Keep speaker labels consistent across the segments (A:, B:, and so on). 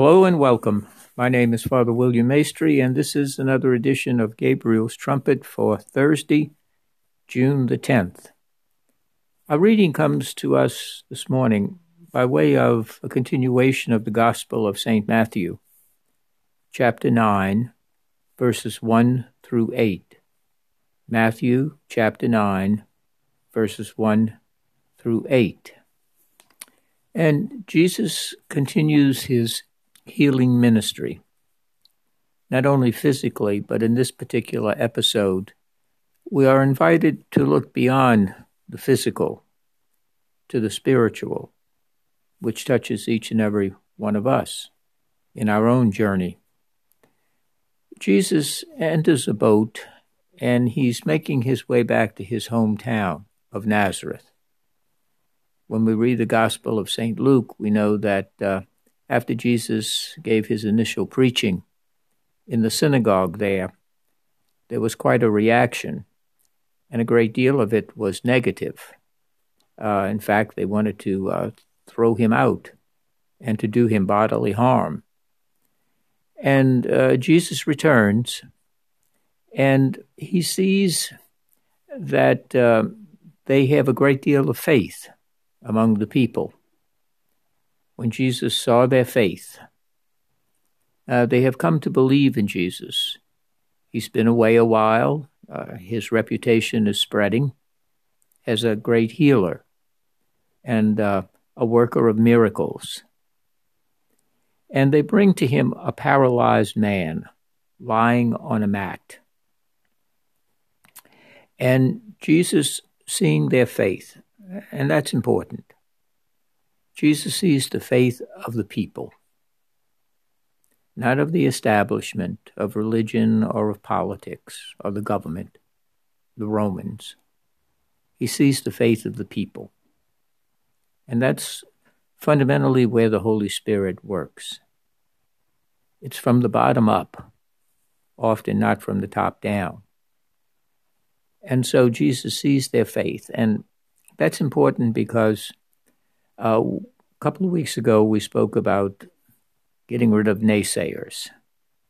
A: Hello and welcome. My name is Father William Maestri, and this is another edition of Gabriel's Trumpet for Thursday, June the 10th. Our reading comes to us this morning by way of a continuation of the Gospel of St. Matthew, chapter 9, verses 1 through 8. Matthew chapter 9, verses 1 through 8. And Jesus continues his healing ministry, not only physically, but in this particular episode, we are invited to look beyond the physical to the spiritual, which touches each and every one of us in our own journey. Jesus enters a boat and he's making his way back to his hometown of Nazareth. When we read the Gospel of St. Luke, we know that uh, after Jesus gave his initial preaching in the synagogue there, there was quite a reaction, and a great deal of it was negative. Uh, in fact, they wanted to uh, throw him out and to do him bodily harm. And uh, Jesus returns, and he sees that uh, they have a great deal of faith among the people. When Jesus saw their faith, uh, they have come to believe in Jesus. He's been away a while. Uh, his reputation is spreading as a great healer and uh, a worker of miracles. And they bring to him a paralyzed man lying on a mat. And Jesus, seeing their faith, and that's important, Jesus sees the faith of the people, not of the establishment of religion or of politics or the government, the Romans. He sees the faith of the people. And that's fundamentally where the Holy Spirit works. It's from the bottom up, often not from the top down. And so Jesus sees their faith. And that's important because uh, a couple of weeks ago we spoke about getting rid of naysayers,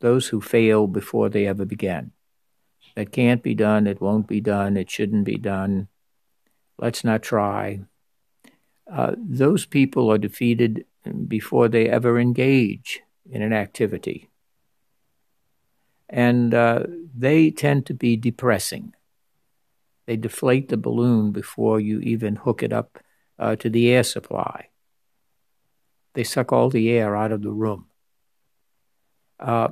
A: those who fail before they ever begin. That can't be done, it won't be done, it shouldn't be done, let's not try. Uh, those people are defeated before they ever engage in an activity. And uh, they tend to be depressing. They deflate the balloon before you even hook it up uh, to the air supply. They suck all the air out of the room. Uh,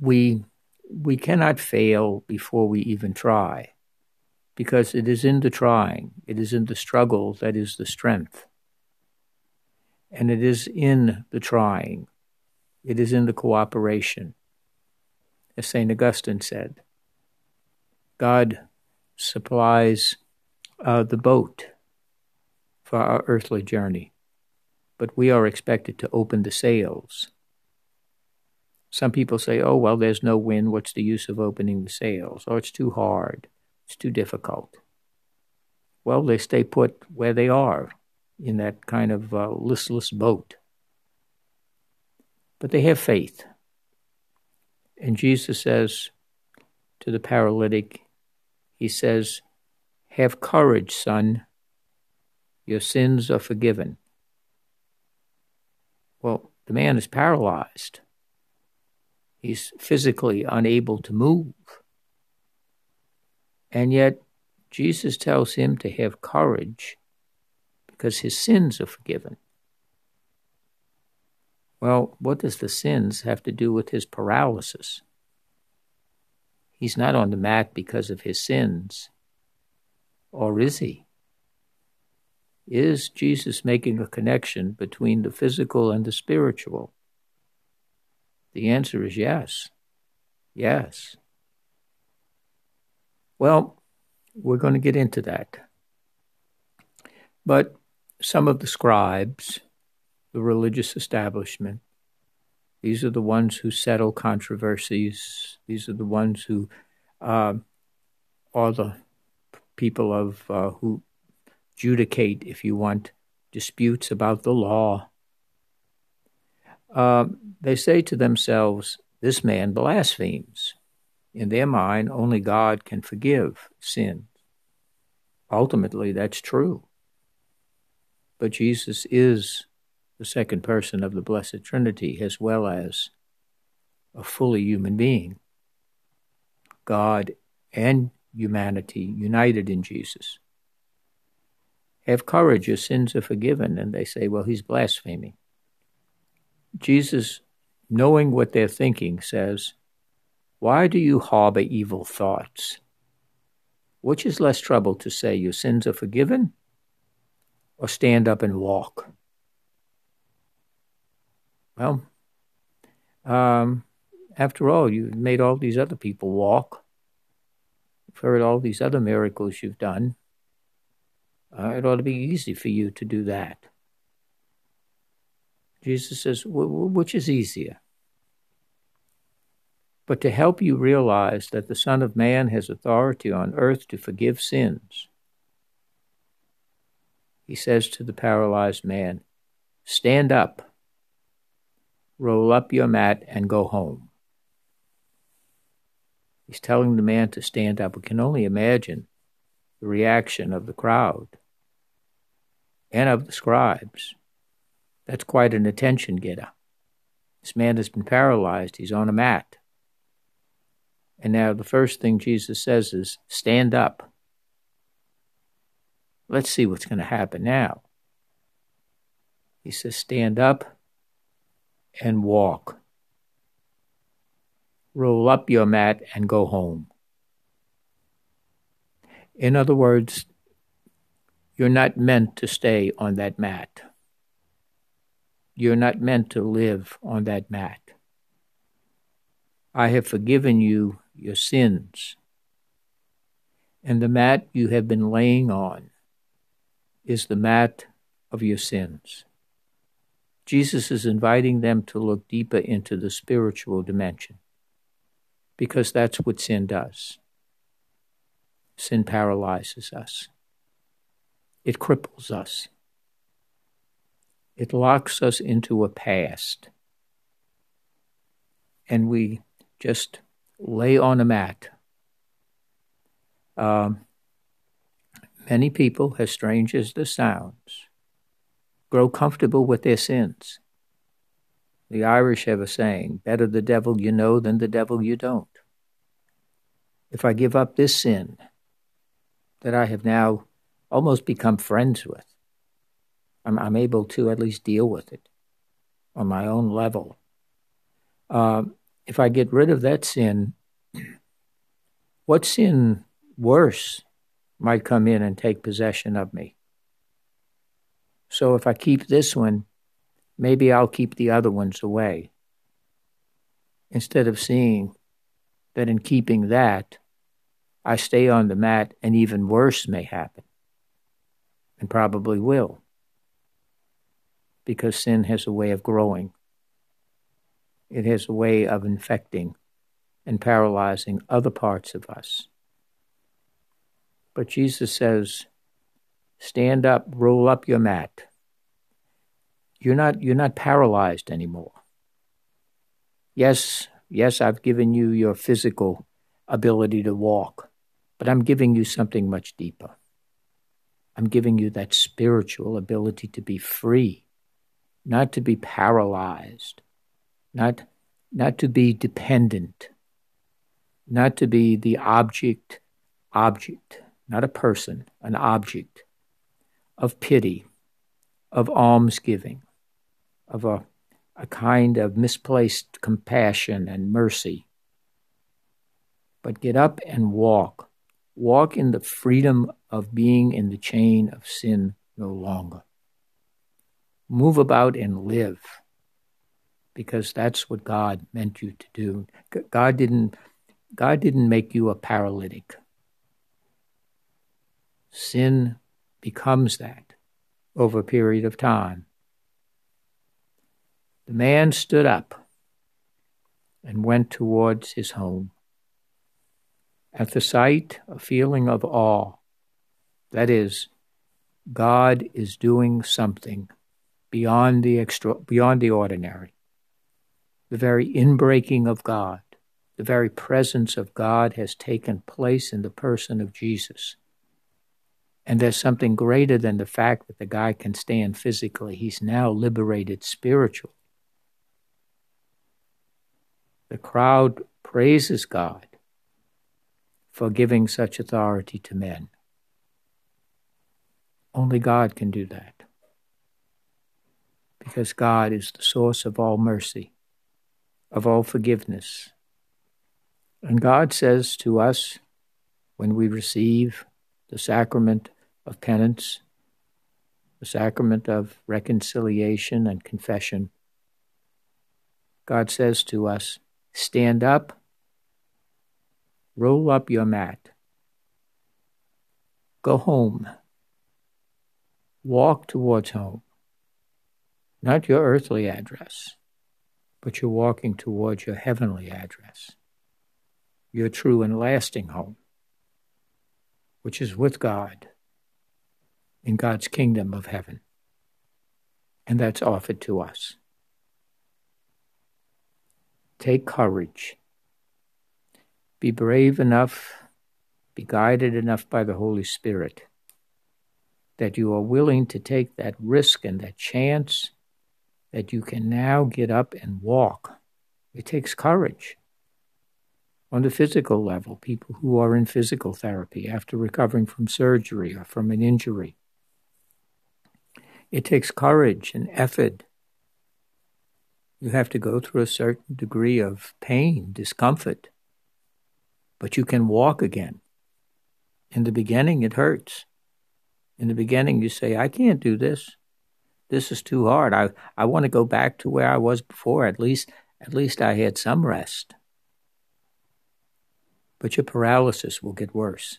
A: we, we cannot fail before we even try because it is in the trying, it is in the struggle that is the strength. And it is in the trying, it is in the cooperation. As St. Augustine said, God supplies uh, the boat for our earthly journey, but we are expected to open the sails. Some people say, oh, well, there's no wind. What's the use of opening the sails? Or it's too hard. It's too difficult. Well, they stay put where they are in that kind of uh, listless boat. But they have faith. And Jesus says to the paralytic, He says, Have courage, son. Your sins are forgiven. Well, the man is paralyzed. He's physically unable to move. And yet, Jesus tells him to have courage because his sins are forgiven. Well, what does the sins have to do with his paralysis? He's not on the mat because of his sins. Or is he? Is Jesus making a connection between the physical and the spiritual? The answer is yes. Yes. Well, we're going to get into that. But some of the scribes, the religious establishment, these are the ones who settle controversies. These are the ones who uh, are the people of uh, who adjudicate, if you want, disputes about the law. uh, they say to themselves, This man blasphemes. In their mind, only God can forgive sins. Ultimately, that's true. But Jesus is the second person of the Blessed Trinity as well as a fully human being. God and humanity united in Jesus. Have courage, your sins are forgiven. And they say, well, he's blaspheming. Jesus, knowing what they're thinking, says, Why do you harbor evil thoughts? Which is less trouble to say, Your sins are forgiven, or stand up and walk? Well, um, after all, you've made all these other people walk. You've heard all these other miracles you've done. Uh, it ought to be easy for you to do that. Jesus says, which is easier? But to help you realize that the Son of Man has authority on earth to forgive sins, he says to the paralyzed man, Stand up, roll up your mat, and go home. He's telling the man to stand up. We can only imagine the reaction of the crowd and of the scribes. That's quite an attention getter. This man has been paralyzed, he's on a mat. And now the first thing Jesus says is, Stand up. Let's see what's going to happen now. He says, Stand up and walk. Roll up your mat and go home. In other words, you're not meant to stay on that mat. You're not meant to live on that mat. I have forgiven you your sins. And the mat you have been laying on is the mat of your sins. Jesus is inviting them to look deeper into the spiritual dimension because that's what sin does. Sin paralyzes us, it cripples us. It locks us into a past. And we just lay on a mat. Um, many people, as strange as this sounds, grow comfortable with their sins. The Irish have a saying better the devil you know than the devil you don't. If I give up this sin that I have now almost become friends with, I'm, I'm able to at least deal with it on my own level. Uh, if I get rid of that sin, what sin worse might come in and take possession of me? So if I keep this one, maybe I'll keep the other ones away. Instead of seeing that in keeping that, I stay on the mat and even worse may happen, and probably will because sin has a way of growing. It has a way of infecting and paralyzing other parts of us. But Jesus says, stand up, roll up your mat. You're not, you're not paralyzed anymore. Yes, yes, I've given you your physical ability to walk, but I'm giving you something much deeper. I'm giving you that spiritual ability to be free not to be paralyzed, not, not to be dependent, not to be the object, object, not a person, an object of pity, of almsgiving, of a, a kind of misplaced compassion and mercy. But get up and walk. Walk in the freedom of being in the chain of sin no longer move about and live because that's what God meant you to do. God didn't God didn't make you a paralytic. Sin becomes that over a period of time. The man stood up and went towards his home. At the sight, a feeling of awe. That is, God is doing something beyond the extra, beyond the ordinary. the very inbreaking of God, the very presence of God has taken place in the person of Jesus. And there's something greater than the fact that the guy can stand physically. He's now liberated spiritually. The crowd praises God for giving such authority to men. Only God can do that. Because God is the source of all mercy, of all forgiveness. And God says to us when we receive the sacrament of penance, the sacrament of reconciliation and confession, God says to us, Stand up, roll up your mat, go home, walk towards home. Not your earthly address, but you're walking towards your heavenly address, your true and lasting home, which is with God in God's kingdom of heaven. And that's offered to us. Take courage. Be brave enough, be guided enough by the Holy Spirit that you are willing to take that risk and that chance that you can now get up and walk. It takes courage. On the physical level, people who are in physical therapy after recovering from surgery or from an injury, it takes courage and effort. You have to go through a certain degree of pain, discomfort, but you can walk again. In the beginning, it hurts. In the beginning, you say, I can't do this. This is too hard. I, I want to go back to where I was before. At least, at least I had some rest. But your paralysis will get worse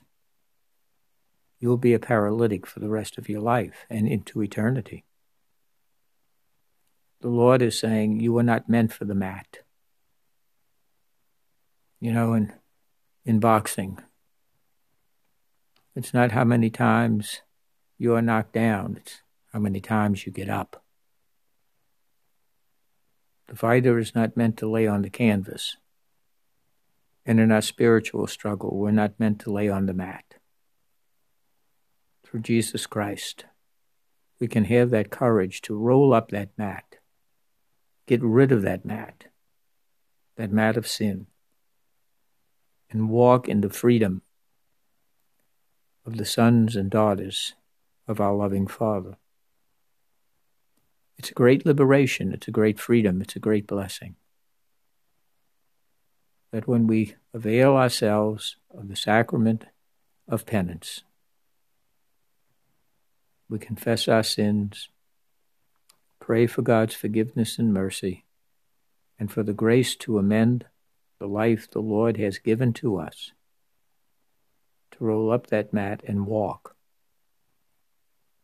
A: you'll be a paralytic for the rest of your life and into eternity. The Lord is saying you are not meant for the mat. You know, in, in boxing, it's not how many times you are knocked down, it's how many times you get up. The fighter is not meant to lay on the canvas. And in our spiritual struggle, we're not meant to lay on the mat through Jesus Christ, we can have that courage to roll up that mat, get rid of that mat, that mat of sin, and walk in the freedom of the sons and daughters of our loving Father. It's a great liberation, it's a great freedom, it's a great blessing. That when we avail ourselves of the sacrament of penance, we confess our sins, pray for God's forgiveness and mercy, and for the grace to amend the life the Lord has given to us, to roll up that mat and walk,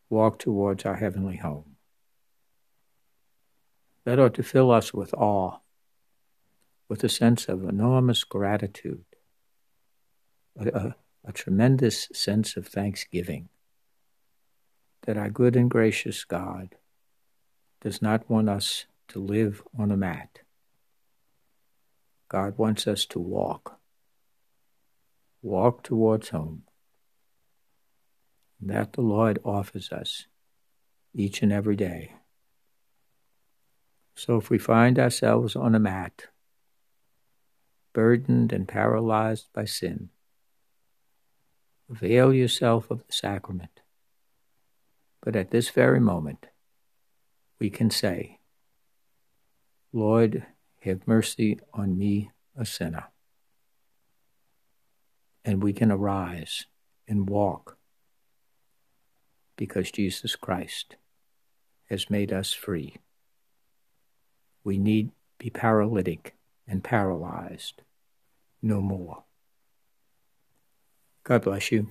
A: walk towards our heavenly home. That ought to fill us with awe, with a sense of enormous gratitude, a, a, a tremendous sense of thanksgiving that our good and gracious God does not want us to live on a mat. God wants us to walk, walk towards home. That the Lord offers us each and every day. So if we find ourselves on a mat, burdened and paralyzed by sin, avail yourself of the sacrament but at this very moment, we can say, Lord, have mercy on me, a sinner. And we can arise and walk because Jesus Christ has made us free. We need be paralytic and paralyzed no more. God bless you.